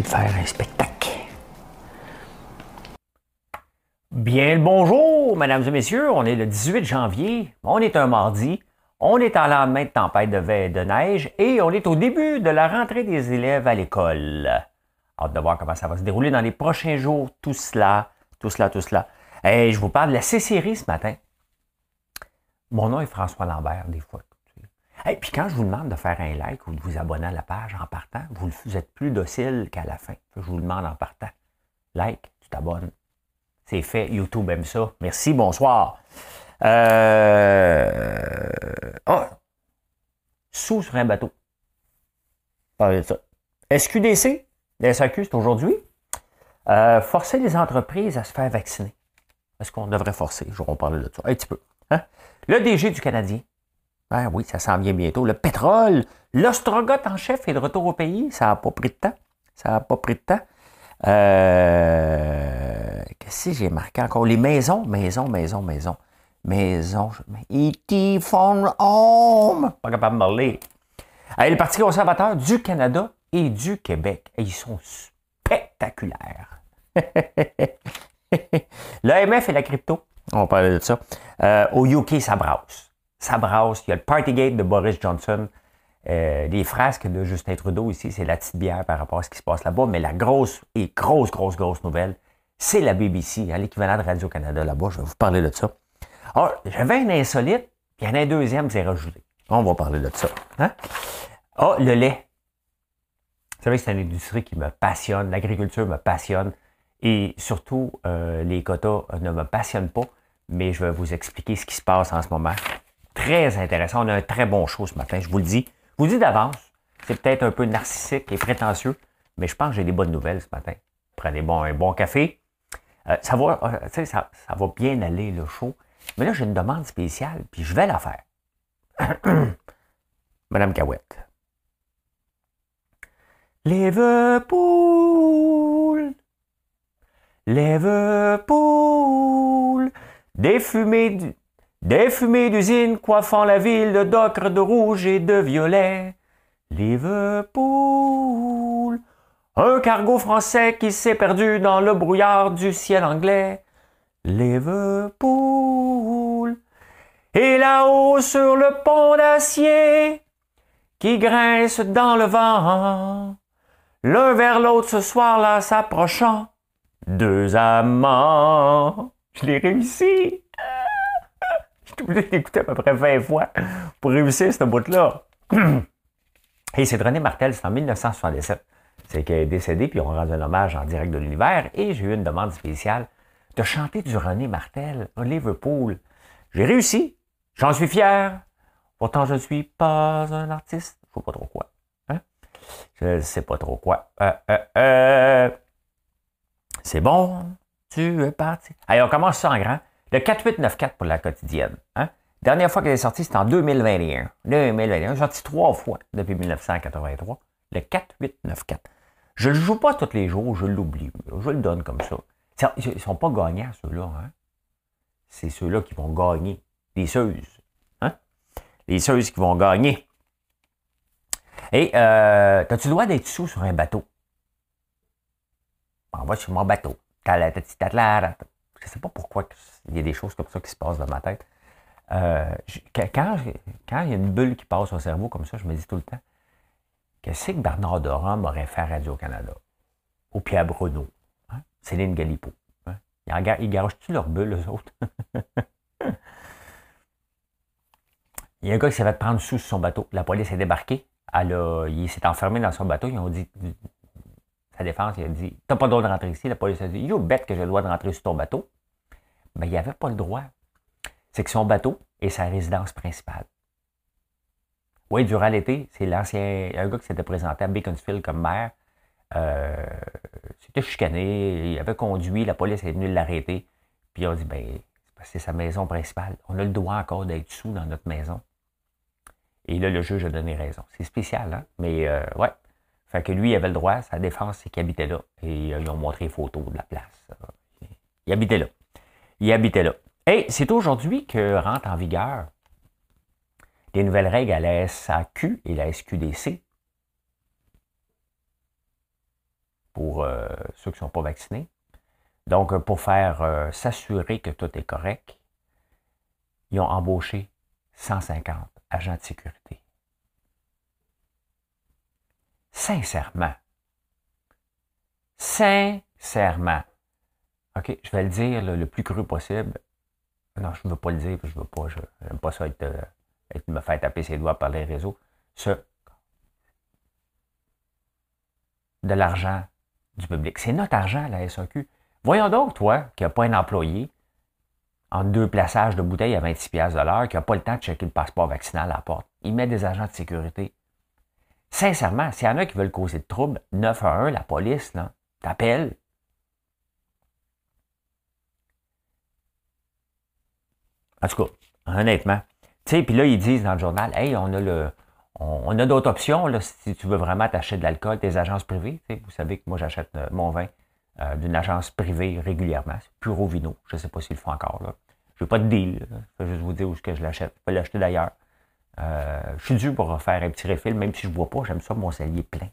De faire un spectacle. Bien le bonjour, mesdames et messieurs. On est le 18 janvier. On est un mardi. On est en lendemain de tempête de, de neige et on est au début de la rentrée des élèves à l'école. Hâte de voir comment ça va se dérouler dans les prochains jours. Tout cela, tout cela, tout cela. Et je vous parle de la C-Série ce matin. Mon nom est François Lambert, des fois. Et puis quand je vous demande de faire un like ou de vous abonner à la page en partant, vous êtes plus docile qu'à la fin. Je vous le demande en partant. Like, tu t'abonnes. C'est fait. YouTube aime ça. Merci, bonsoir. Euh... Sous sur un bateau. Parlez de ça. SQDC, la SAQ, c'est aujourd'hui. Euh, forcer les entreprises à se faire vacciner. Est-ce qu'on devrait forcer? Je vais parler de ça un petit peu. Hein? Le DG du Canadien, ah oui, ça s'en vient bientôt. Le pétrole, l'ostrogoth en chef est de retour au pays. Ça n'a pas pris de temps. Ça n'a pas pris de temps. Euh, Qu'est-ce que j'ai marqué encore? Les maisons, maisons, maisons, maisons. Maisons. E.T. from home. Pas capable de parler. Allez, le Parti conservateur du Canada et du Québec. ils sont spectaculaires. L'AMF et la crypto. On parler de ça. Euh, au UK, ça brasse ça brasse. Il y a le Partygate de Boris Johnson. Euh, les frasques de Justin Trudeau ici, c'est la petite bière par rapport à ce qui se passe là-bas. Mais la grosse et grosse, grosse, grosse nouvelle, c'est la BBC, hein, l'équivalent de Radio-Canada là-bas. Je vais vous parler de ça. Alors, j'avais un insolite, puis il y en a un deuxième qui s'est rajouté. On va parler de ça. Hein? Ah, le lait. Vous savez que c'est une industrie qui me passionne, l'agriculture me passionne, et surtout, euh, les quotas ne me passionnent pas, mais je vais vous expliquer ce qui se passe en ce moment très intéressant. On a un très bon show ce matin, je vous le dis. Je vous le dis d'avance. C'est peut-être un peu narcissique et prétentieux, mais je pense que j'ai des bonnes nouvelles ce matin. Prenez bon, un bon café. Euh, ça, va, euh, ça va bien aller, le show. Mais là, j'ai une demande spéciale, puis je vais la faire. Madame Cahouette. Liverpool, Liverpool, des fumées du, des fumées d'usines coiffant la ville de d'ocre, de rouge et de violet. Liverpool. Un cargo français qui s'est perdu dans le brouillard du ciel anglais. Liverpool. Et là-haut sur le pont d'acier qui grince dans le vent, l'un vers l'autre ce soir-là s'approchant, deux amants. Je l'ai réussi suis obligé d'écouter à peu près 20 fois pour réussir ce bout-là. Et c'est René Martel, c'est en 1977. C'est qu'il est décédé, puis on rend un hommage en direct de l'univers. Et j'ai eu une demande spéciale de chanter du René Martel à Liverpool. J'ai réussi. J'en suis fier. Pourtant, je ne suis pas un artiste. Je ne sais pas trop quoi. Hein? Je ne sais pas trop quoi. Euh, euh, euh. C'est bon. Tu es parti. Allez, on commence ça en grand. Le 4894 pour la quotidienne. Hein? Dernière fois qu'elle est sortie, c'était en 2021. 2021, sorti trois fois depuis 1983. Le 4894. Je ne le joue pas tous les jours, je l'oublie. Je le donne comme ça. Ils ne sont pas gagnants, ceux-là. Hein? C'est ceux-là qui vont gagner. Les seuses. Hein? Les seuses qui vont gagner. Et euh, as-tu le droit d'être sous sur un bateau? On va sur mon bateau. Je ne sais pas pourquoi il y a des choses comme ça qui se passent dans ma tête. Euh, quand, quand, il y a une bulle qui passe au cerveau comme ça, je me dis tout le temps, qu'est-ce que Bernard Doran m'aurait fait à Radio-Canada? Ou Pierre Bruno? Hein? Céline Galipo? Hein? Ils, garagent-tu leur bulle, eux autres? il y a un gars qui s'est fait prendre sous son bateau. La police est débarquée. il s'est enfermé dans son bateau. Ils ont dit sa défense, il a dit T'as pas le droit de rentrer ici. La police a dit Yo, bête que j'ai le droit de rentrer sur ton bateau. Mais il n'y avait pas le droit. C'est que son bateau est sa résidence principale. Oui, durant l'été, c'est l'ancien. Un gars qui s'était présenté à Beaconsfield comme maire. Euh, c'était chicané, il avait conduit, la police est venue l'arrêter. Puis on dit, ben, c'est sa maison principale. On a le droit encore d'être sous dans notre maison. Et là, le juge a donné raison. C'est spécial, hein? Mais euh, ouais. Fait que lui, il avait le droit, sa défense, c'est qu'il habitait là. Et euh, ils ont montré les photos de la place. Il habitait là. Il habitait là. Et c'est aujourd'hui que rentrent en vigueur des nouvelles règles à la SAQ et la SQDC pour euh, ceux qui ne sont pas vaccinés. Donc, euh, pour faire euh, s'assurer que tout est correct, ils ont embauché 150 agents de sécurité. Sincèrement. Sincèrement. OK, je vais le dire le plus cru possible. Non, je ne veux pas le dire, je veux pas, je n'aime pas ça être, me faire taper ses doigts par les réseaux. Ce, de l'argent du public. C'est notre argent, la SAQ. Voyons donc, toi, qui n'a pas un employé, en deux plaçages de bouteilles à 26 de l'heure, qui n'a pas le temps de checker le passeport vaccinal à la porte. Il met des agents de sécurité. Sincèrement, s'il y en a qui veulent causer de troubles, 911, la police, là, t'appelles. En tout cas, honnêtement. Tu sais, puis là, ils disent dans le journal, hey, on a le, on, a d'autres options là, si tu veux vraiment t'acheter de l'alcool, des agences privées. Vous savez que moi, j'achète euh, mon vin euh, d'une agence privée régulièrement. C'est Puro Vino. Je ne sais pas s'ils le font encore. Je n'ai pas de deal. Je vais juste vous dire où est-ce que je l'achète. Je peux l'acheter d'ailleurs. Euh, je suis dû pour faire un petit refill, même si je ne bois pas. J'aime ça, mon cellier plein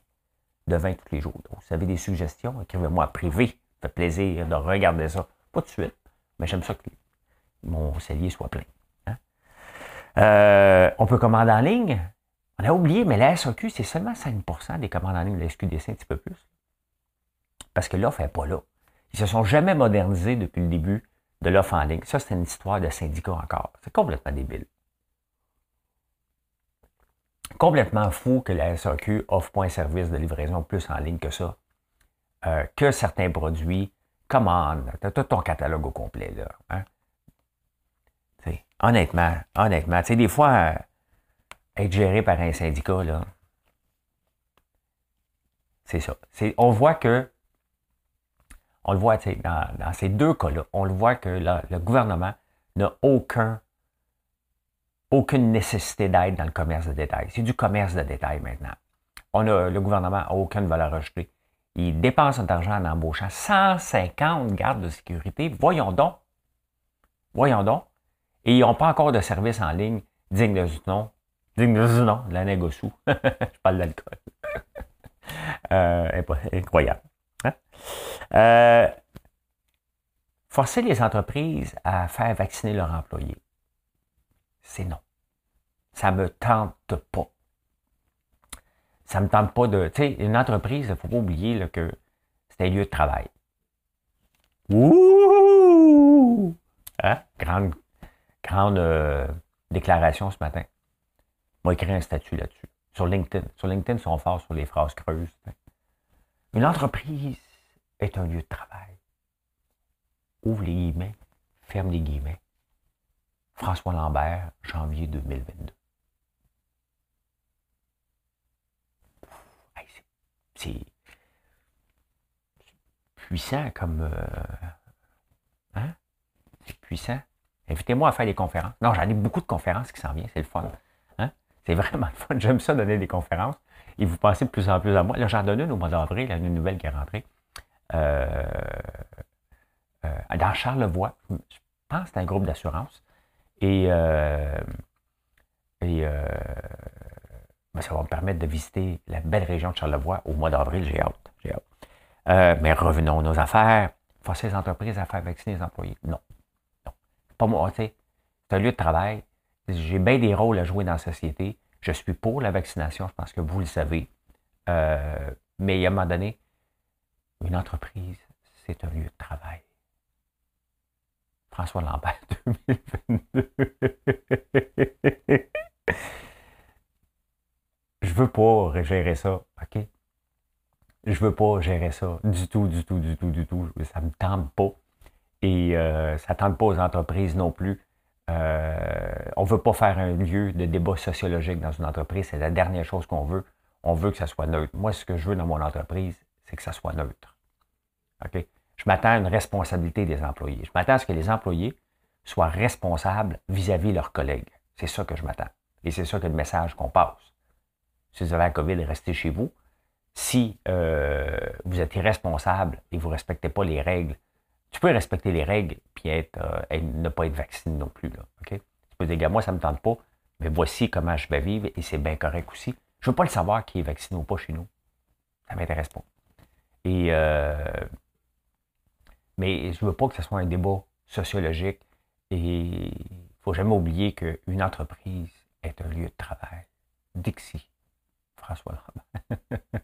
de vin tous les jours. Donc, vous avez des suggestions, écrivez-moi privé. Ça fait plaisir de regarder ça. Pas de suite, mais j'aime ça que mon cellier soit plein. Hein. on peut commander en ligne. On a oublié, mais la SAQ, c'est seulement 5% des commandes en ligne de la SQDC, un petit peu plus. Parce que l'offre n'est pas là. Ils ne se sont jamais modernisés depuis le début de l'offre en ligne. Ça, c'est une histoire de syndicat encore. C'est complètement débile. Complètement fou que la SAQ offre pas un service de livraison plus en ligne que ça. Euh, que certains produits commandent. Tu as tout ton catalogue au complet. Là, hein. Honnêtement, honnêtement, des fois, être géré par un syndicat, là, c'est ça. On voit que, on le voit dans, dans ces deux cas-là, on le voit que le gouvernement n'a aucun, aucune nécessité d'aide dans le commerce de détail. C'est du commerce de détail maintenant. On a, le gouvernement n'a aucune valeur ajoutée. Il dépense son argent en embauchant 150 gardes de sécurité. Voyons donc. Voyons donc. Et ils n'ont pas encore de service en ligne digne de ce nom non, la négocie. je parle d'alcool. euh, incroyable. Hein? Euh, forcer les entreprises à faire vacciner leurs employés, c'est non. Ça me tente pas. Ça me tente pas de. Tu sais, une entreprise, il ne faut pas oublier que c'est un lieu de travail. Ouh! Hein? Grande, grande euh, déclaration ce matin m'a écrit un statut là-dessus. Sur LinkedIn. Sur LinkedIn, ils sont forts sur les phrases creuses. Une entreprise est un lieu de travail. Ouvre les guillemets, ferme les guillemets. François Lambert, janvier 2022. C'est puissant comme... Euh, hein? C'est puissant. Invitez-moi à faire des conférences. Non, j'en ai beaucoup de conférences qui s'en viennent, c'est le fun. C'est vraiment le fun. J'aime ça donner des conférences. Et vous pensez de plus en plus à moi. Là, j'en donne une au mois d'avril, une nouvelle qui est rentrée. Euh, euh, dans Charlevoix, je pense que c'est un groupe d'assurance. Et, euh, et ben, ça va me permettre de visiter la belle région de Charlevoix au mois d'avril. J'ai hâte. J'ai hâte. mais revenons à nos affaires. Forcer les entreprises à faire vacciner les employés. Non. Non. Pas moi. C'est un lieu de travail. J'ai bien des rôles à jouer dans la société. Je suis pour la vaccination, je pense que vous le savez. Euh, mais à un moment donné, une entreprise, c'est un lieu de travail. François Lambert 2022. je veux pas gérer ça, OK? Je veux pas gérer ça du tout, du tout, du tout, du tout. Ça me tente pas. Et euh, ça ne tente pas aux entreprises non plus euh, on ne veut pas faire un lieu de débat sociologique dans une entreprise. C'est la dernière chose qu'on veut. On veut que ça soit neutre. Moi, ce que je veux dans mon entreprise, c'est que ça soit neutre. OK? Je m'attends à une responsabilité des employés. Je m'attends à ce que les employés soient responsables vis-à-vis leurs collègues. C'est ça que je m'attends. Et c'est ça que le message qu'on passe. Si vous avez la COVID, restez chez vous. Si euh, vous êtes irresponsable et vous ne respectez pas les règles, tu peux respecter les règles puis être, euh, ne pas être vacciné non plus. Tu peux dire, moi, ça ne me tente pas, mais voici comment je vais vivre et c'est bien correct aussi. Je ne veux pas le savoir qui est vacciné ou pas chez nous. Ça ne m'intéresse pas. Et, euh, mais je ne veux pas que ce soit un débat sociologique et il ne faut jamais oublier qu'une entreprise est un lieu de travail. Dixie, François Lambert.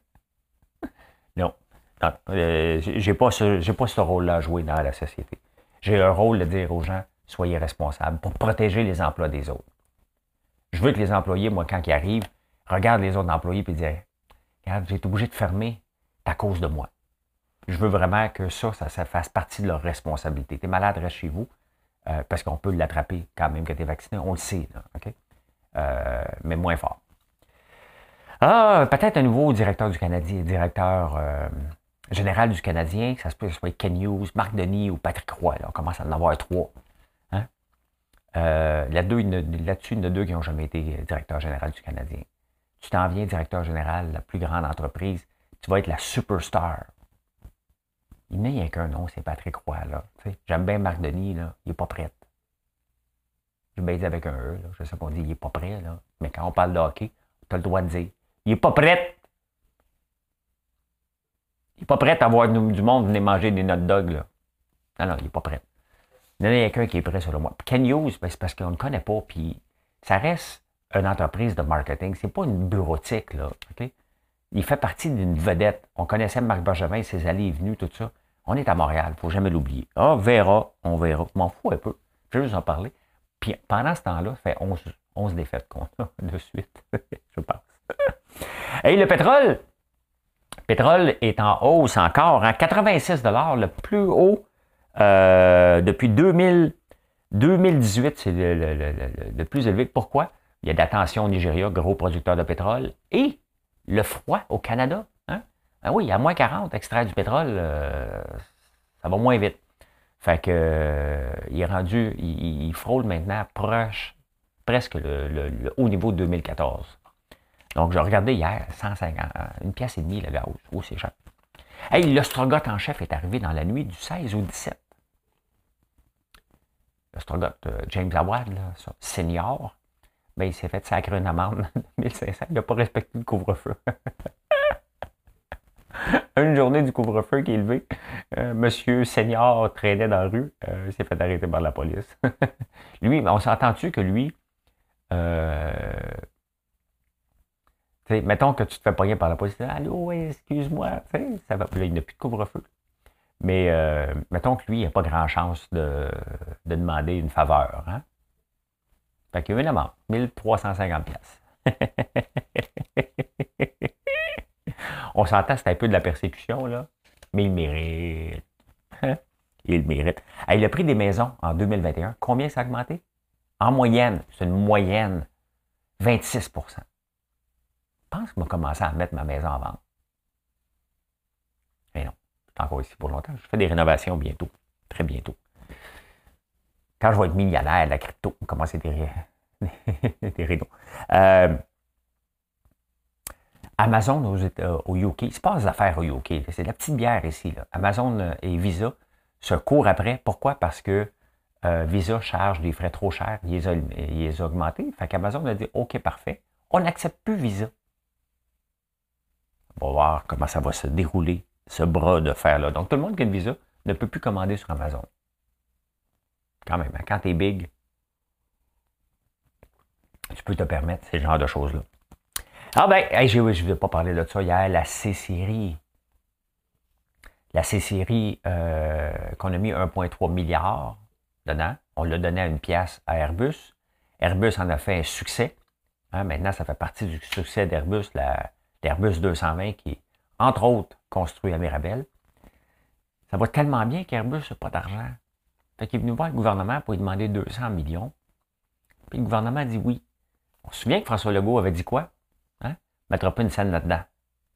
non, non euh, j'ai pas ce, rôle-là à jouer dans la société. J'ai un rôle de dire aux gens, soyez responsables pour protéger les emplois des autres. Je veux que les employés, moi, quand ils arrivent, regardent les autres employés et disent Regarde, j'ai été obligé de fermer à cause de moi. Je veux vraiment que ça, ça, fasse partie de leur responsabilité. Tu es malade, reste chez vous, euh, parce qu'on peut l'attraper quand même que tu es vacciné. On le sait, OK? Euh, mais moins fort. Ah, peut-être un nouveau directeur du Canadien, directeur euh, général du Canadien, ça se peut que ce soit Ken Hughes, Marc Denis ou Patrick Roy. On commence à en avoir trois. Hein? là-dessus, il y en a deux qui n'ont jamais été directeur général du Canadien. Tu t'en viens directeur général, la plus grande entreprise, tu vas être la superstar. Il n'y a qu'un nom, c'est Patrick Roy. Là. J'aime bien Marc Denis, là. il n'est pas prêt. Je baise avec un E, là. je sais qu'on dit il n'est pas prêt, là. mais quand on parle de hockey, tu as le droit de dire il n'est pas prêt. Il n'est pas prêt à voir du monde venir manger des hot dogs. Là. Non, non, il n'est pas prêt. Il y en a quelqu'un qui est prêt, selon moi. Ken Hughes, ben, c'est parce qu'on ne connaît pas, puis ça reste une entreprise de marketing. C'est pas une bureautique, là. Il fait partie d'une vedette. On connaissait Marc Bergevin, ses allées et venues, tout ça. On est à Montréal, il ne faut jamais l'oublier. Ah, verra, on verra. Je m'en fous un peu. Je vais juste en parler. Puis pendant ce temps-là, ça fait 11, 11 défaites qu'on a de suite, je pense. Et le pétrole, le pétrole est en hausse encore, en 86 le plus haut euh, depuis 2000, 2018, c'est le, plus élevé. Pourquoi? Il y a de la tension au Nigeria, gros producteur de pétrole, et le froid au Canada. Hein? Ah oui, à moins 40, extraire du pétrole, euh, ça va moins vite. Fait que euh, il est rendu, il, frôle maintenant proche, presque le, haut niveau de 2014. Donc, j'ai regardé hier, 150, une pièce et demie le gaz. Oh, c'est cher. Hey, l'ostrogoth en chef est arrivé dans la nuit du 16 au 17. L'ostrogoth, euh, James Awad, là, senior, ben, il s'est fait sacrer une amende de 1500. Il n'a pas respecté le couvre-feu. une journée du couvre-feu qui est levé, euh, monsieur senior traînait dans la rue, euh, il s'est fait arrêter par la police. lui, on s'entend-tu que lui, euh, mettons que tu te fais pogner par la police, allô, excuse-moi, ça va. Là, il n'a plus de couvre-feu. Mais mettons que lui, il n'a pas grand chance de, de demander une faveur. Hein? Fait qu'il y a une amende, 1350 pièces. On s'entend, un peu de la persécution, là, mais il mérite. il mérite. il a pris des maisons en 2021. Combien ça a augmenté? En moyenne, c'est une moyenne, 26% Je pense qu'il m'a commencé à mettre ma maison en vente. Mais non, je suis encore ici pour longtemps. Je fais des rénovations bientôt, très bientôt quand je vais être millionnaire, la crypto, commencer des, des rideaux. Euh, Amazon au UK, il se passe des au UK. C'est la petite bière ici. Amazon euh, et Visa se courent après. Pourquoi? Parce que euh, Visa charge des frais trop chers. Il les a, il les a augmentés. Fait qu'Amazon a dit OK, parfait. On n'accepte plus Visa. On va voir comment ça va se dérouler, ce bras de fer-là. Donc, tout le monde qui a une Visa ne peut plus commander sur Amazon. Quand même, hein, quand tu es big, tu peux te permettre ces genres de choses-là. Ah ben, je ne vais pas parler de ça hier, la C-Série. La C-Série euh, qu'on a mis 1,3 milliard dedans. On l'a donné à une pièce à Airbus. Airbus en a fait un succès. Hein, maintenant, ça fait partie du succès d'Airbus, l'Airbus 220 qui est, entre autres, construit à Mirabel. Ça va tellement bien qu'Airbus n'a pas d'argent. Fait qu'il est venu voir le gouvernement pour lui demander 200 millions. Puis le gouvernement a dit oui. On se souvient que François Legault avait dit quoi? Hein? Mettra pas une scène là-dedans.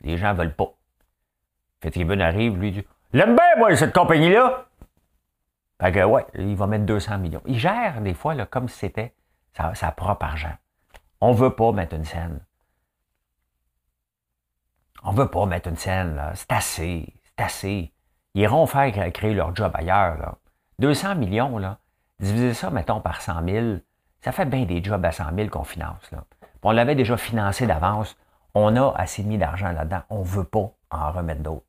Les gens veulent pas. Fitzgibbon arrive, lui dit L'aime bien, moi, cette compagnie-là. Fait que, ouais, il va mettre 200 millions. Il gère, des fois, là, comme si c'était sa, sa propre argent. On veut pas mettre une scène. On veut pas mettre une scène, là. C'est assez. C'est assez. Ils iront faire créer leur job ailleurs, là. 200 millions, là. Divisez ça, mettons, par 100 000. Ça fait bien des jobs à 100 000 qu'on finance, là. On l'avait déjà financé d'avance. On a assez mis d'argent là-dedans. On veut pas en remettre d'autres.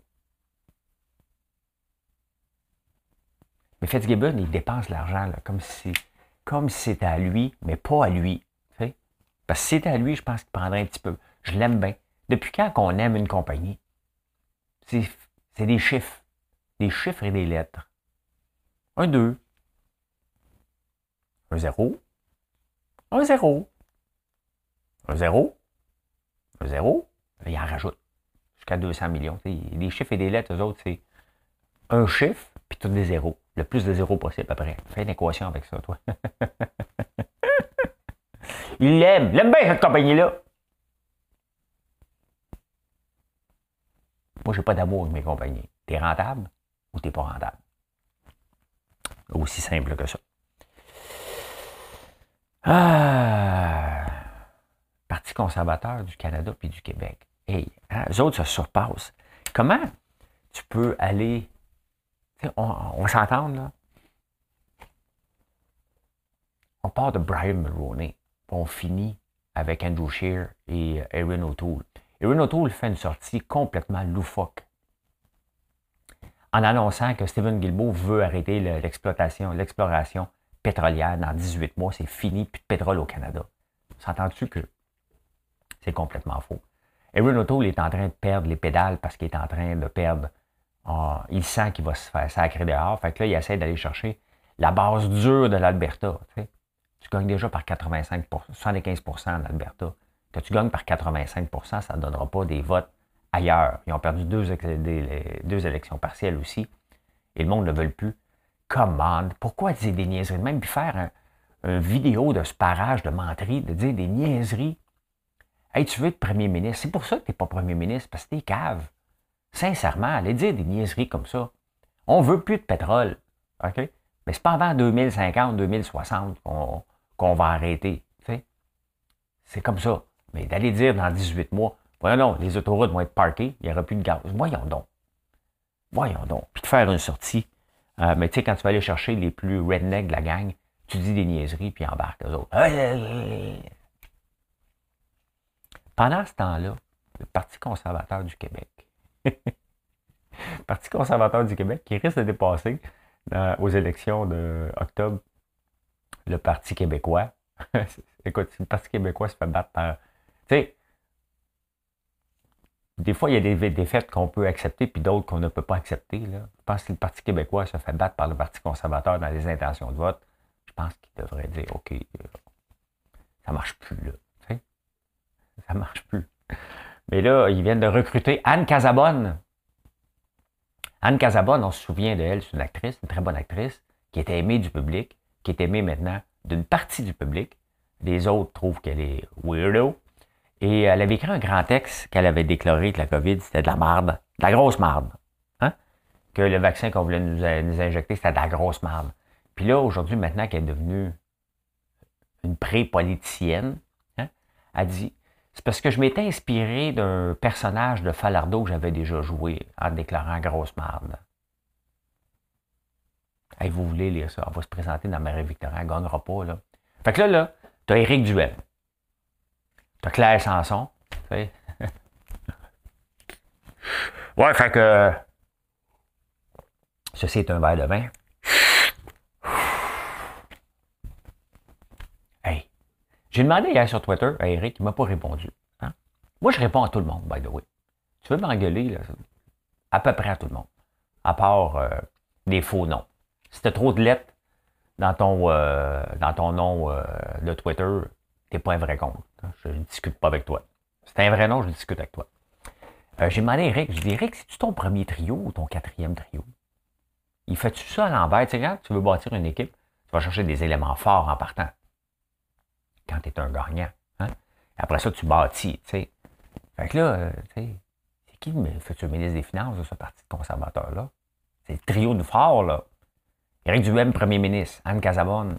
Mais Fitzgibbon, il dépense l'argent comme si comme c'était à lui, mais pas à lui. Parce que si c'était à lui, je pense qu'il prendrait un petit peu. Je l'aime bien. Depuis quand qu'on aime une compagnie? C'est des chiffres. Des chiffres et des lettres. Un 2. Un 0. Un 0. Un 0. Un 0. Il en rajoute. Jusqu'à 200 millions. Les chiffres et des lettres, eux autres, c'est un chiffre, puis tous des zéros. Le plus de zéros possible après. Fais une équation avec ça, toi. il l'aime. Il aime bien cette compagnie-là. Moi, j'ai pas d'amour avec mes compagnies. T'es rentable ou t'es pas rentable? Aussi simple que ça. Ah! Parti conservateur du Canada puis du Québec. Hey, hein, eux autres se surpassent. Comment tu peux aller on, s'entend, là? On part de Brian Mulroney, on finit avec Andrew Shear et euh, Erin O'Toole. Erin O'Toole fait une sortie complètement loufoque en annonçant que Stephen Guilbeault veut arrêter l'exploitation, l'exploration pétrolière dans 18 mois. C'est fini, plus de pétrole au Canada. S'entends-tu que c'est complètement faux? Erin O'Toole est en train de perdre les pédales parce qu'il est en train de perdre il sent qu'il va se faire sacrer dehors. Fait que là, il essaie d'aller chercher la base dure de l'Alberta. Tu, gagnes déjà par 85% 75% en Alberta. Que tu gagnes par 85% ça ne donnera pas des votes ailleurs. Ils ont perdu deux, deux élections partielles aussi. Et le monde ne veut plus. Commande. Pourquoi dire des niaiseries même? Puis faire un, vidéo de ce parage de menterie, de dire des niaiseries? Hey, tu veux être premier ministre? C'est pour ça que tu n'es pas premier ministre, parce que tu es cave. Sincèrement, allez dire des niaiseries comme ça. On veut plus de pétrole. OK? Mais c'est pas avant 2050, 2060 qu'on va arrêter. C'est comme ça. Mais d'aller dire dans 18 mois, voyons non, les autoroutes vont être parquées, il n'y aura plus de gaz. Voyons donc. Voyons donc. Puis de faire une sortie. Euh, mais tu sais, quand tu vas aller chercher les plus redneck de la gang, tu dis des niaiseries, puis embarque les autres. Pendant ce temps-là, le Parti conservateur du Québec Parti conservateur du Québec qui risque de dépasser aux élections d'octobre le Parti québécois. Écoute, le Parti québécois se fait battre par. Tu sais, des fois, il y a des défaites qu'on peut accepter, puis d'autres qu'on ne peut pas accepter. Là. Je pense que le Parti québécois se fait battre par le Parti conservateur dans les intentions de vote, je pense qu'il devrait dire OK, euh, ça marche plus, là. Ça marche plus. Mais là, ils viennent de recruter Anne Casabonne. Anne Casabonne, on se souvient d'elle, c'est une actrice, une très bonne actrice, qui était aimée du public, qui est aimée maintenant d'une partie du public. Les autres trouvent qu'elle est weirdo. Et elle avait écrit un grand texte qu'elle avait déclaré que la COVID, c'était de la marde, de la grosse marde. Hein? Que le vaccin qu'on voulait nous, injecter, c'était de la grosse marde. Puis là, aujourd'hui, maintenant qu'elle est devenue une pré-politicienne, hein, elle dit c'est parce que je m'étais inspiré d'un personnage de Falardeau que j'avais déjà joué en déclarant grosse marde. Hey, vous voulez lire ça? On va se présenter dans Marie-Victorin, elle ne gagnera pas, là. Fait que là, là, t'as Éric Duel. T'as Claire Sanson. ouais, fait que. Ceci est un verre de vin. J'ai demandé hier sur Twitter à Eric, il m'a pas répondu. Hein. Moi, je réponds à tout le monde, by the way. Tu veux m'engueuler, à peu près à tout le monde. À part euh, des faux noms. Si tu as trop de lettres dans ton, euh, dans ton nom euh, de Twitter, tu n'es pas un vrai compte. Je ne discute pas avec toi. C'est un vrai nom, je discute avec toi. J'ai demandé à Eric, je dis Eric, c'est-tu ton premier trio ou ton quatrième trio? Il fait-tu ça à l'envers? Tu tu veux bâtir une équipe, tu vas chercher des éléments forts en partant quand tu es un gagnant. Hein? Après ça, tu bâtis. Fait que là, euh, c'est qui le futur ministre des Finances de ce parti conservateur-là? C'est le trio de fort, là. Éric Duhem, premier ministre. Anne Casabonne.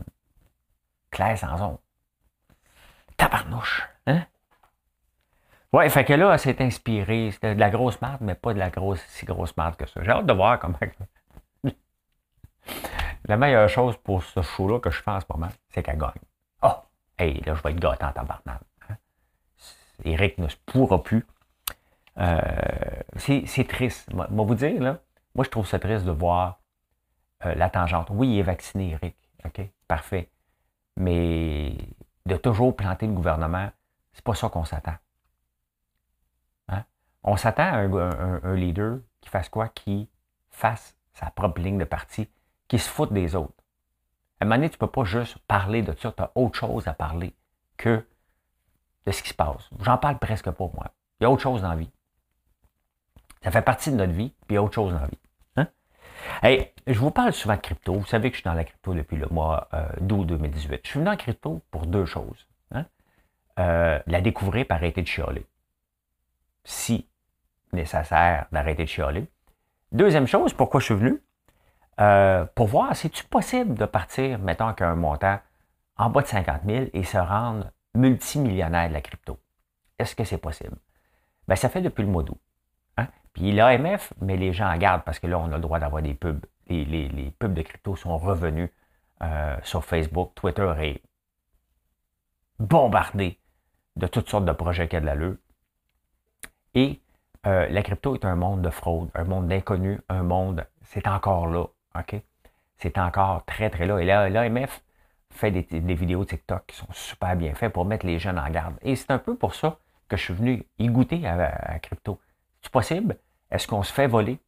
Claire Sanson. Tabarnouche. Hein? Ouais, fait que là, elle s'est inspirée. C'était de la grosse marde, mais pas de la grosse, si grosse marde que ça. J'ai hâte de voir comment. la meilleure chose pour ce show-là que je fais en ce moment, c'est qu'elle gagne. Oh! Hey, là, je vais être gâté en tabarnak. Hein? Éric ne se pourra plus. Euh, c'est triste. Moi, vous dire, là, moi, je trouve ça triste de voir euh, la tangente. Oui, il est vacciné, Eric. OK? Parfait. Mais de toujours planter le gouvernement, c'est pas ça qu'on s'attend. Hein? On s'attend à un, leader qui fasse quoi? Qui fasse sa propre ligne de parti, qui se foute des autres. À un moment donné, tu peux pas juste parler de ça, tu as autre chose à parler que de ce qui se passe. J'en parle presque pas, moi. Il y a autre chose dans la vie. Ça fait partie de notre vie, puis il y a autre chose dans la vie. Je vous parle souvent de crypto. Vous savez que je suis dans la crypto depuis le mois euh, d'août 2018. Je suis venu en crypto pour deux choses. Hein. Euh, la découvrir par arrêter de chialer. Si nécessaire d'arrêter de chialer. Deuxième chose, pourquoi je suis venu? Euh, pour voir si c'est possible de partir, mettons qu'un montant en bas de 50 000 et se rendre multimillionnaire de la crypto? Est-ce que c'est possible? Ben, ça fait depuis le mois d'août. Puis l'AMF met les gens en garde parce que là, on a le droit d'avoir des pubs. Les, pubs de crypto sont revenus euh, sur Facebook. Twitter est bombardé de toutes sortes de projets qui a de l'allure. Et euh, la crypto est un monde de fraude, un monde d'inconnu, un monde, c'est encore là, OK? C'est encore très, très là. Et là, l'AMF fait des, vidéos TikTok qui sont super bien faites pour mettre les jeunes en garde. Et c'est un peu pour ça que je suis venu y goûter à, à crypto. C'est possible? Est-ce qu'on se fait voler?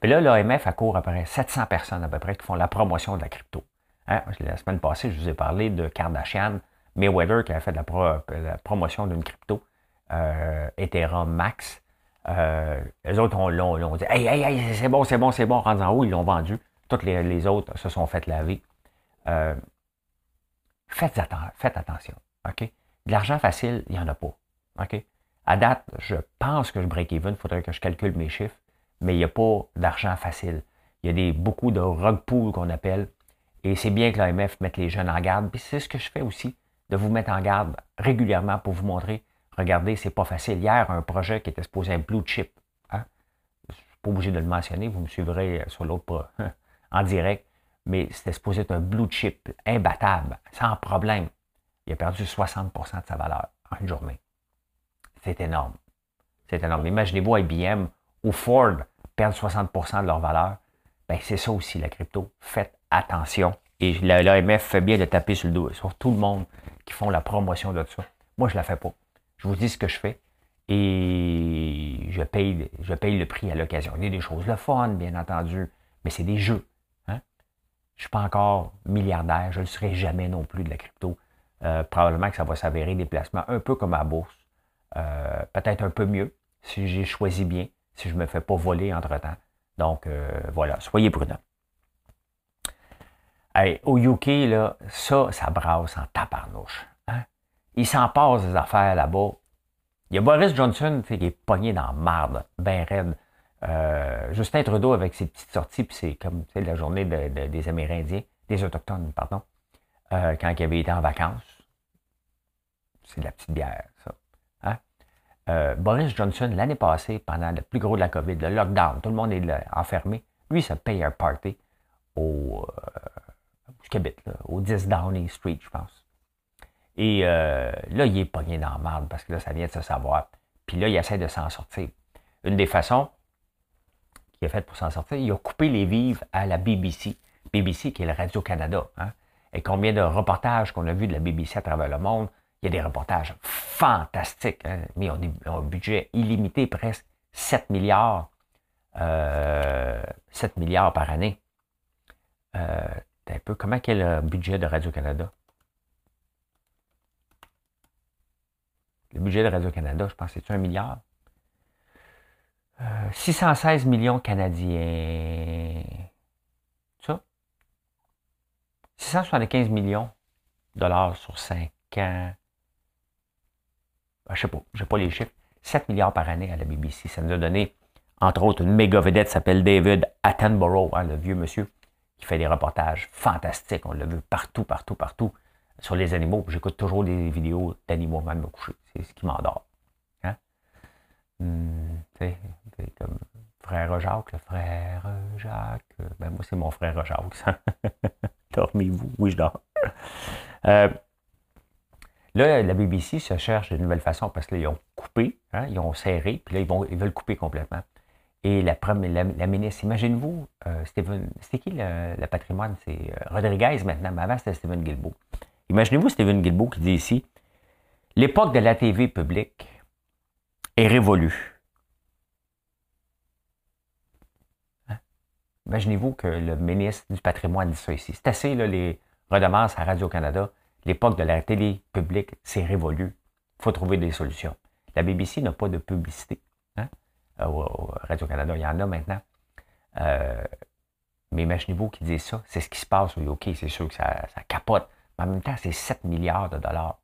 Puis là, l'AMF court après 700 personnes à peu près qui font la promotion de la crypto. Hein? La semaine passée, je vous ai parlé de Kardashian, Mayweather qui a fait la, promotion d'une crypto, euh, Ethereum Max. Euh, les autres ont, dit Hey, hey, hey, c'est bon, c'est bon, c'est bon, rentre en haut, ils l'ont vendu. Toutes les, autres se sont fait laver. Euh, faites, attention. De l'argent facile, il n'y en a pas. À date, je pense que je break even. Il faudrait que je calcule mes chiffres. Mais il n'y a pas d'argent facile. Il y a des, beaucoup de rug pool qu'on appelle. Et c'est bien que l'AMF mette les jeunes en garde. Puis c'est ce que je fais aussi, de vous mettre en garde régulièrement pour vous montrer, regardez, c'est pas facile. Hier, un projet qui était supposé être blue chip. Hein? Je ne suis pas obligé de le mentionner, vous me suivrez sur l'autre en direct. Mais c'était supposé être un blue chip imbattable, sans problème. Il a perdu 60% de sa valeur en une journée. C'est énorme. C'est énorme. Imaginez-vous IBM ou Ford perdre 60% de leur valeur. Ben, c'est ça aussi la crypto. Faites attention. Et l'AMF fait bien de taper sur le dos, sur tout le monde qui font la promotion de ça. Moi, je ne la fais pas. Je vous dis ce que je fais et je paye, le prix à l'occasion. Il y a des choses le fun, bien entendu, mais c'est des jeux. Hein. Je ne suis pas encore milliardaire, je ne le serai jamais non plus de la crypto. Euh, probablement que ça va s'avérer des placements un peu comme à bourse. Euh, peut-être un peu mieux si j'ai choisi bien, si je ne me fais pas voler entre-temps. Donc, euh, voilà, soyez prudents. au UK, là, ça, ça brasse en taparnouche. Hein? Il s'en passe des affaires là-bas. Il y a Boris Johnson qui est pogné dans marde, ben raide. Euh, Justin Trudeau avec ses petites sorties, puis c'est comme la journée des Amérindiens, des Autochtones, pardon, quand il avait été en vacances. C'est de la petite bière, ça. Euh, Boris Johnson, l'année passée, pendant le plus gros de la COVID, le lockdown, tout le monde est enfermé, lui, ça paye un party au, euh, au 10 Downing Street, je pense. Et euh, là, il est pogné dans la marde parce que là, ça vient de se savoir. Puis là, il essaie de s'en sortir. Une des façons qu'il a faites pour s'en sortir, il a coupé les vivres à la BBC. BBC qui est la Radio-Canada. Hein. Et combien de reportages qu'on a vus de la BBC à travers le monde, il y a des reportages fantastiques, hein, mais on a un budget illimité, presque 7 milliards, 7 euh, milliards par année. Euh, un peu, comment est le budget de Radio-Canada? Le budget de Radio-Canada, je pense, c'est un milliard? 616 euh, millions canadiens. Ça? 675 millions de dollars sur 5 ans. Je ben, je sais pas, je n'ai pas les chiffres. 7 milliards par année à la BBC. Ça nous a donné, entre autres, une méga vedette s'appelle David Attenborough, hein, le vieux monsieur, qui fait des reportages fantastiques. On l'a vu partout, partout, partout sur les animaux. J'écoute toujours des vidéos d'animaux avant de me coucher. C'est ce qui m'endort. Hein? Hmm, comme frère Jacques, le frère Jacques. Ben moi, c'est mon frère Jacques. Dormez-vous? Oui, je dors. Euh, là, la BBC se cherche de nouvelles façons parce qu'ils ont coupé, hein, ils ont serré, puis là, ils, vont, ils veulent couper complètement. Et la, la, ministre, imaginez-vous, euh, c'était qui le, patrimoine? C'est euh, Rodriguez maintenant, mais avant c'était Stephen Guilbeault. Imaginez-vous Stephen Guilbeault qui dit ici, l'époque de la TV publique est révolue. Hein? Imaginez-vous que le ministre du patrimoine dit ça ici. C'est assez, les redevances à Radio-Canada. L'époque de la télé publique, c'est révolu. Il faut trouver des solutions. La BBC n'a pas de publicité. Euh, Radio-Canada, il y en a maintenant. Euh, mais imaginez-vous qu'ils disent ça, c'est ce qui se passe au UK, c'est sûr que ça, capote. Mais en même temps, c'est 7 milliards de dollars.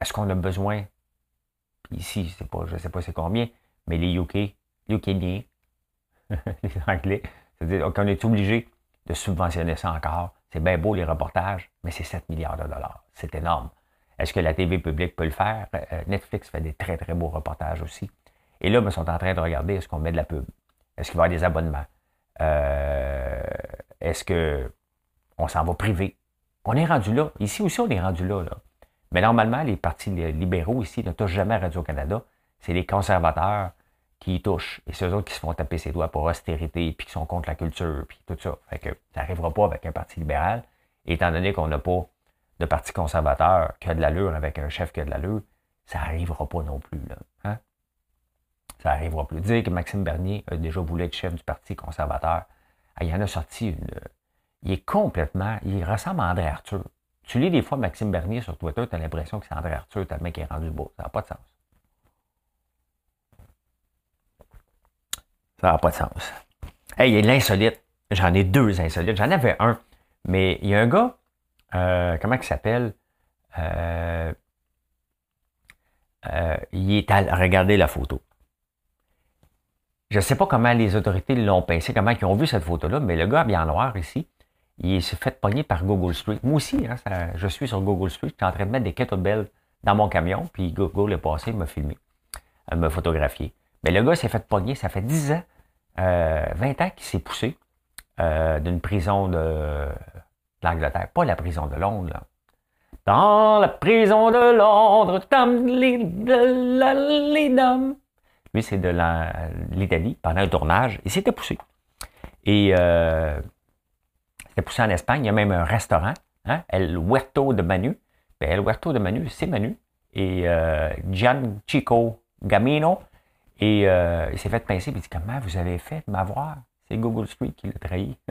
Est-ce qu'on a besoin, ici, pas, je ne sais pas c'est combien, mais les UK, les Ukiniens, les Anglais, c'est-à-dire qu'on est obligé de subventionner ça encore. C'est bien beau les reportages, mais c'est 7 milliards de dollars. C'est énorme. Est-ce que la TV publique peut le faire? Euh, Netflix fait des très, très beaux reportages aussi. Et là, ils sont en train de regarder est-ce qu'on met de la pub? Est-ce qu'il va y avoir des abonnements? Euh, est-ce qu'on s'en va privé? On est rendu là. Ici aussi, on est rendu là, Mais normalement, les partis libéraux ici ne touchent jamais Radio-Canada. C'est les conservateurs qui y touchent. Et c'est eux autres qui se font taper ses doigts pour austérité, puis qui sont contre la culture, puis tout ça. Fait que ça n'arrivera pas avec un parti libéral. étant donné qu'on n'a pas de parti conservateur qui a de l'allure avec un chef qui a de l'allure, ça n'arrivera pas non plus. Là. Hein? Ça n'arrivera plus. Dire que Maxime Bernier a déjà voulu être chef du Parti conservateur. Ah, il en a sorti une. Il est complètement. Il ressemble à André Arthur. Tu lis des fois Maxime Bernier sur Twitter, tu as l'impression que c'est André Arthur, le mec qui est rendu beau. Ça n'a pas de sens. Ça n'a pas de sens. Hey, il y a l'insolite. J'en ai deux insolites. J'en avais un. Mais il y a un gars, euh, comment il s'appelle? Euh, euh, il est à regarder la photo. Je ne sais pas comment les autorités l'ont pensé, comment ils ont vu cette photo-là, mais le gars bien noir ici, il s'est fait pogner par Google Street. Moi aussi, hein, je suis sur Google Street, je suis en train de mettre des kettlebells dans mon camion, puis Google est passé, m'a filmé, m'a photographié. Mais le gars s'est fait pogner, ça fait 10 ans, 20 euh, ans qu'il s'est poussé euh, d'une prison de, l'Angleterre, pas la prison de Londres. Là. Dans la prison de Londres, tam, les, les, lui, c'est de l'Italie, pendant un tournage. Il s'était poussé. Et euh, s'était poussé en Espagne. Il y a même un restaurant, hein, El Huerto de Manu. Ben, El Huerto de Manu, c'est Manu. Et euh, Gian Chico Gamino. Et euh, il s'est fait pincer. Puis il dit Comment vous avez fait de m'avoir? C'est Google Street qui l'a trahi.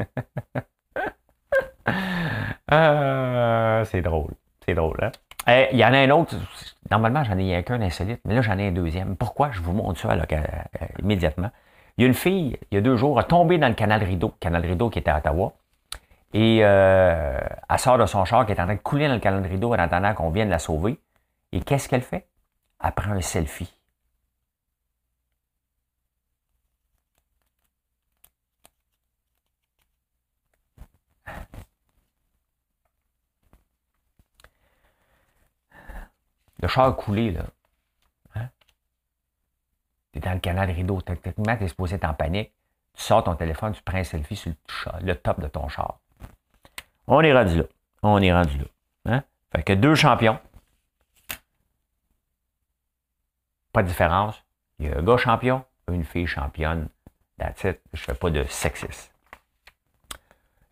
Ah, c'est drôle. C'est drôle, hein? Eh, il y en a un autre, normalement j'en ai qu'un insolite, mais là j'en ai un deuxième. Pourquoi? Je vous montre ça immédiatement? Il y a une fille, il y a deux jours, a tombé dans le canal Rideau, canal Rideau qui était à Ottawa, et euh, elle sort de son char qui est en train de couler dans le canal Rideau en attendant qu'on vienne la sauver. Et qu'est-ce qu'elle fait? Elle prend un selfie. Le char coulé, là. Hein? Tu es dans le canal rideau. Techniquement, tu es supposé être en panique. Tu sors ton téléphone, tu prends un selfie sur le, top de ton char. On est rendu là. On est rendu là. Hein? Fait que deux champions. Pas de différence. Il y a un gars champion, une fille championne. That's it. Je fais pas de sexisme.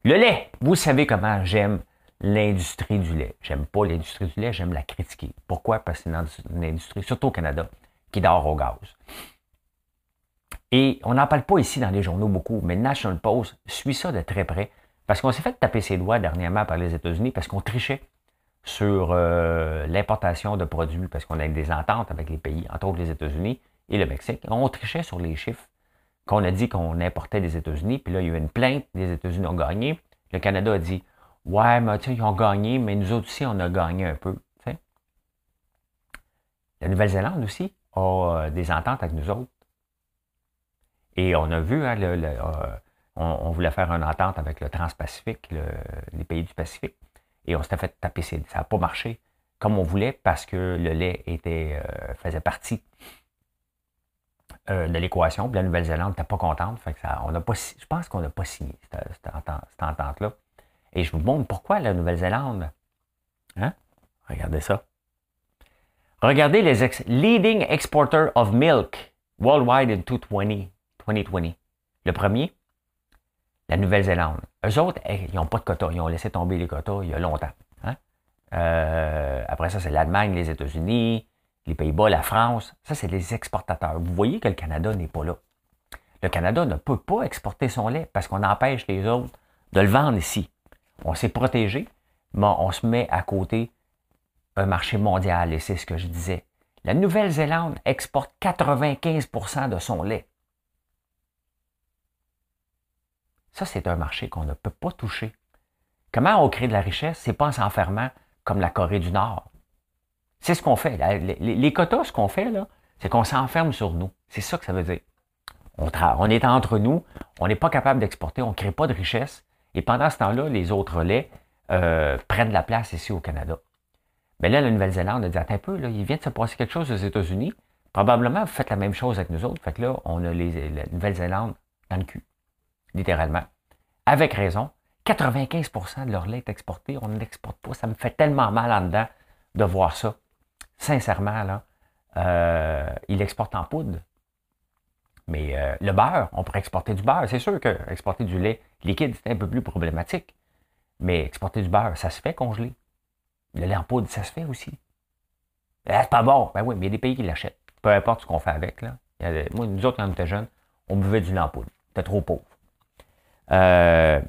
Le lait. Vous savez comment j'aime l'industrie du lait. J'aime pas l'industrie du lait, j'aime la critiquer. Pourquoi? Parce que c'est une industrie, surtout au Canada, qui dort au gaz. Et on n'en parle pas ici dans les journaux beaucoup, mais National Post suit ça de très près parce qu'on s'est fait taper ses doigts dernièrement par les États-Unis parce qu'on trichait sur euh, l'importation de produits parce qu'on a des ententes avec les pays, entre autres les États-Unis et le Mexique. On trichait sur les chiffres qu'on a dit qu'on importait des États-Unis, puis là, il y a eu une plainte, les États-Unis ont gagné. Le Canada a dit Ouais, mais tu sais, ils ont gagné, mais nous autres aussi, on a gagné un peu. La Nouvelle-Zélande aussi a des ententes avec nous autres. Et on a vu, hein, on, voulait faire une entente avec le Trans-Pacifique, les pays du Pacifique, et on s'était fait taper. Ça n'a pas marché comme on voulait parce que le lait était, faisait partie de l'équation. la Nouvelle-Zélande n'était pas contente. Ça, on pas, je pense qu'on n'a pas signé cette entente-là. Et je vous montre pourquoi la Nouvelle-Zélande. Hein? Regardez ça. Regardez les leading exporters of milk worldwide in 2020. 2020. Le premier, la Nouvelle-Zélande. Eux autres, ils n'ont pas de quotas. Ils ont laissé tomber les quotas il y a longtemps. Hein? Euh, après ça, c'est l'Allemagne, les États-Unis, les Pays-Bas, la France. Ça, c'est les exportateurs. Vous voyez que le Canada n'est pas là. Le Canada ne peut pas exporter son lait parce qu'on empêche les autres de le vendre ici. On s'est protégé, mais on se met à côté un marché mondial, et c'est ce que je disais. La Nouvelle-Zélande exporte 95% de son lait. Ça, c'est un marché qu'on ne peut pas toucher. Comment on crée de la richesse? C'est pas en s'enfermant comme la Corée du Nord. C'est ce qu'on fait. Les, quotas, ce qu'on fait, là, c'est qu'on s'enferme sur nous. C'est ça que ça veut dire. On, on est entre nous, on n'est pas capable d'exporter, on ne crée pas de richesse, et pendant ce temps-là, les autres laits euh, prennent la place ici au Canada. Mais là, la Nouvelle-Zélande a dit, attends un peu, il vient de se passer quelque chose aux États-Unis. Probablement, vous faites la même chose avec nous autres. Fait que là, on a les, la Nouvelle-Zélande dans le cul. Littéralement. Avec raison. 95% de leur lait est exporté. On ne l'exporte pas. Ça me fait tellement mal en dedans de voir ça. Sincèrement, là, euh, ils l'exportent en poudre. Mais euh, le beurre, on pourrait exporter du beurre. C'est sûr que exporter du lait liquide, c'est un peu plus problématique. Mais exporter du beurre, ça se fait congelé. Le lait ça se fait aussi. Ah, c'est pas bon. Ben oui, mais il y a des pays qui l'achètent. Peu importe ce qu'on fait avec. Là. moi, nous autres, quand on était jeunes, on buvait du lait en poudre. C'était trop pauvre. Euh,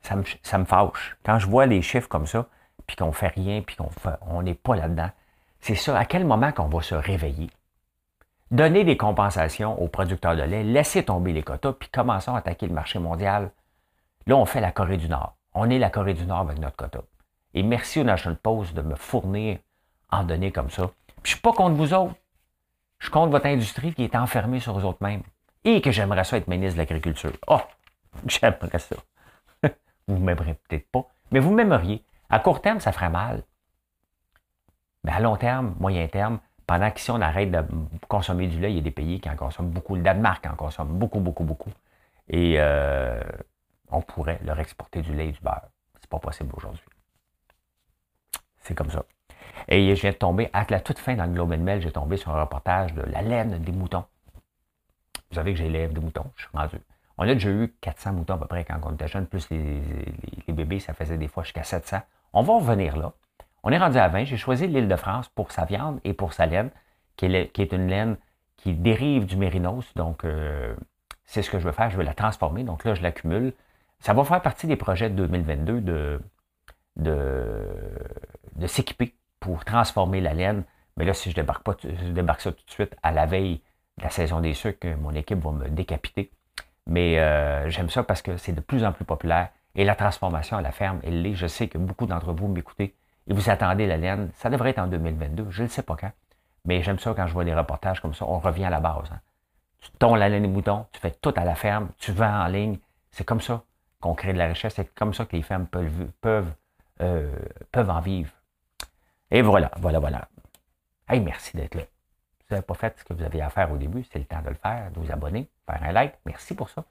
ça, me, ça me fâche. Quand je vois les chiffres comme ça, puis qu'on fait rien, puis qu'on n'est pas là-dedans, c'est ça. À quel moment qu'on va se réveiller? Donner des compensations aux producteurs de lait, laisser tomber les quotas, puis commençons à attaquer le marché mondial. Là, on fait la Corée du Nord. On est la Corée du Nord avec notre quota. Et merci au National Post de me fournir en données comme ça. Puis je suis pas contre vous autres. Je compte votre industrie qui est enfermée sur eux autres mêmes. Et que j'aimerais ça être ministre de l'Agriculture. Oh, j'aimerais ça. vous ne m'aimerez peut-être pas, mais vous m'aimeriez. À court terme, ça ferait mal. Mais à long terme, moyen terme, pendant qu'ici, on arrête de consommer du lait, il y a des pays qui en consomment beaucoup. Le Danemark en consomme beaucoup, beaucoup, beaucoup. Et euh, on pourrait leur exporter du lait et du beurre. C'est pas possible aujourd'hui. C'est comme ça. Et j'ai tombé, à la toute fin dans le Globe and Mail, j'ai tombé sur un reportage de la laine des moutons. Vous savez que j'ai l'élève des moutons, je suis rendu. On a déjà eu 400 moutons à peu près quand on était jeune, plus les, les bébés, ça faisait des fois jusqu'à 700. On va revenir là. On est rendu à 20. J'ai choisi l'île de France pour sa viande et pour sa laine, qui est, une laine qui dérive du mérinos. Donc, euh, c'est ce que je veux faire. Je veux la transformer. Donc là, je l'accumule. Ça va faire partie des projets de 2022 de, de, s'équiper pour transformer la laine. Mais là, si je débarque pas, je débarque ça tout de suite à la veille de la saison des sucres, mon équipe va me décapiter. Mais euh, j'aime ça parce que c'est de plus en plus populaire. Et la transformation à la ferme, elle l'est. Je sais que beaucoup d'entre vous m'écoutez et vous attendez la laine. Ça devrait être en 2022, je ne sais pas quand. Mais j'aime ça quand je vois des reportages comme ça. On revient à la base. Hein. Tu tonds la laine des moutons, tu fais tout à la ferme, tu vends en ligne. C'est comme ça qu'on crée de la richesse. C'est comme ça que les fermes peuvent, peuvent, euh, peuvent en vivre. Et voilà, voilà, voilà. Hey, merci d'être là. vous n'avez pas fait ce que vous aviez à faire au début, c'est le temps de le faire, de vous abonner, faire un like. Merci pour ça.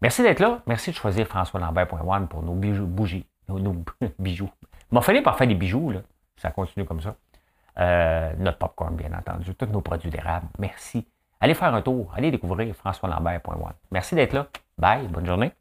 Merci d'être là. Merci de choisir françoislambert.one pour nos bougies, nos, nos bijoux. Il m'a fallu par faire des bijoux, là. Ça continue comme ça. Euh, notre popcorn, bien entendu. Tous nos produits d'érable. Merci. Allez faire un tour. Allez découvrir françoislambert.one. Merci d'être là. Bye. Bonne journée.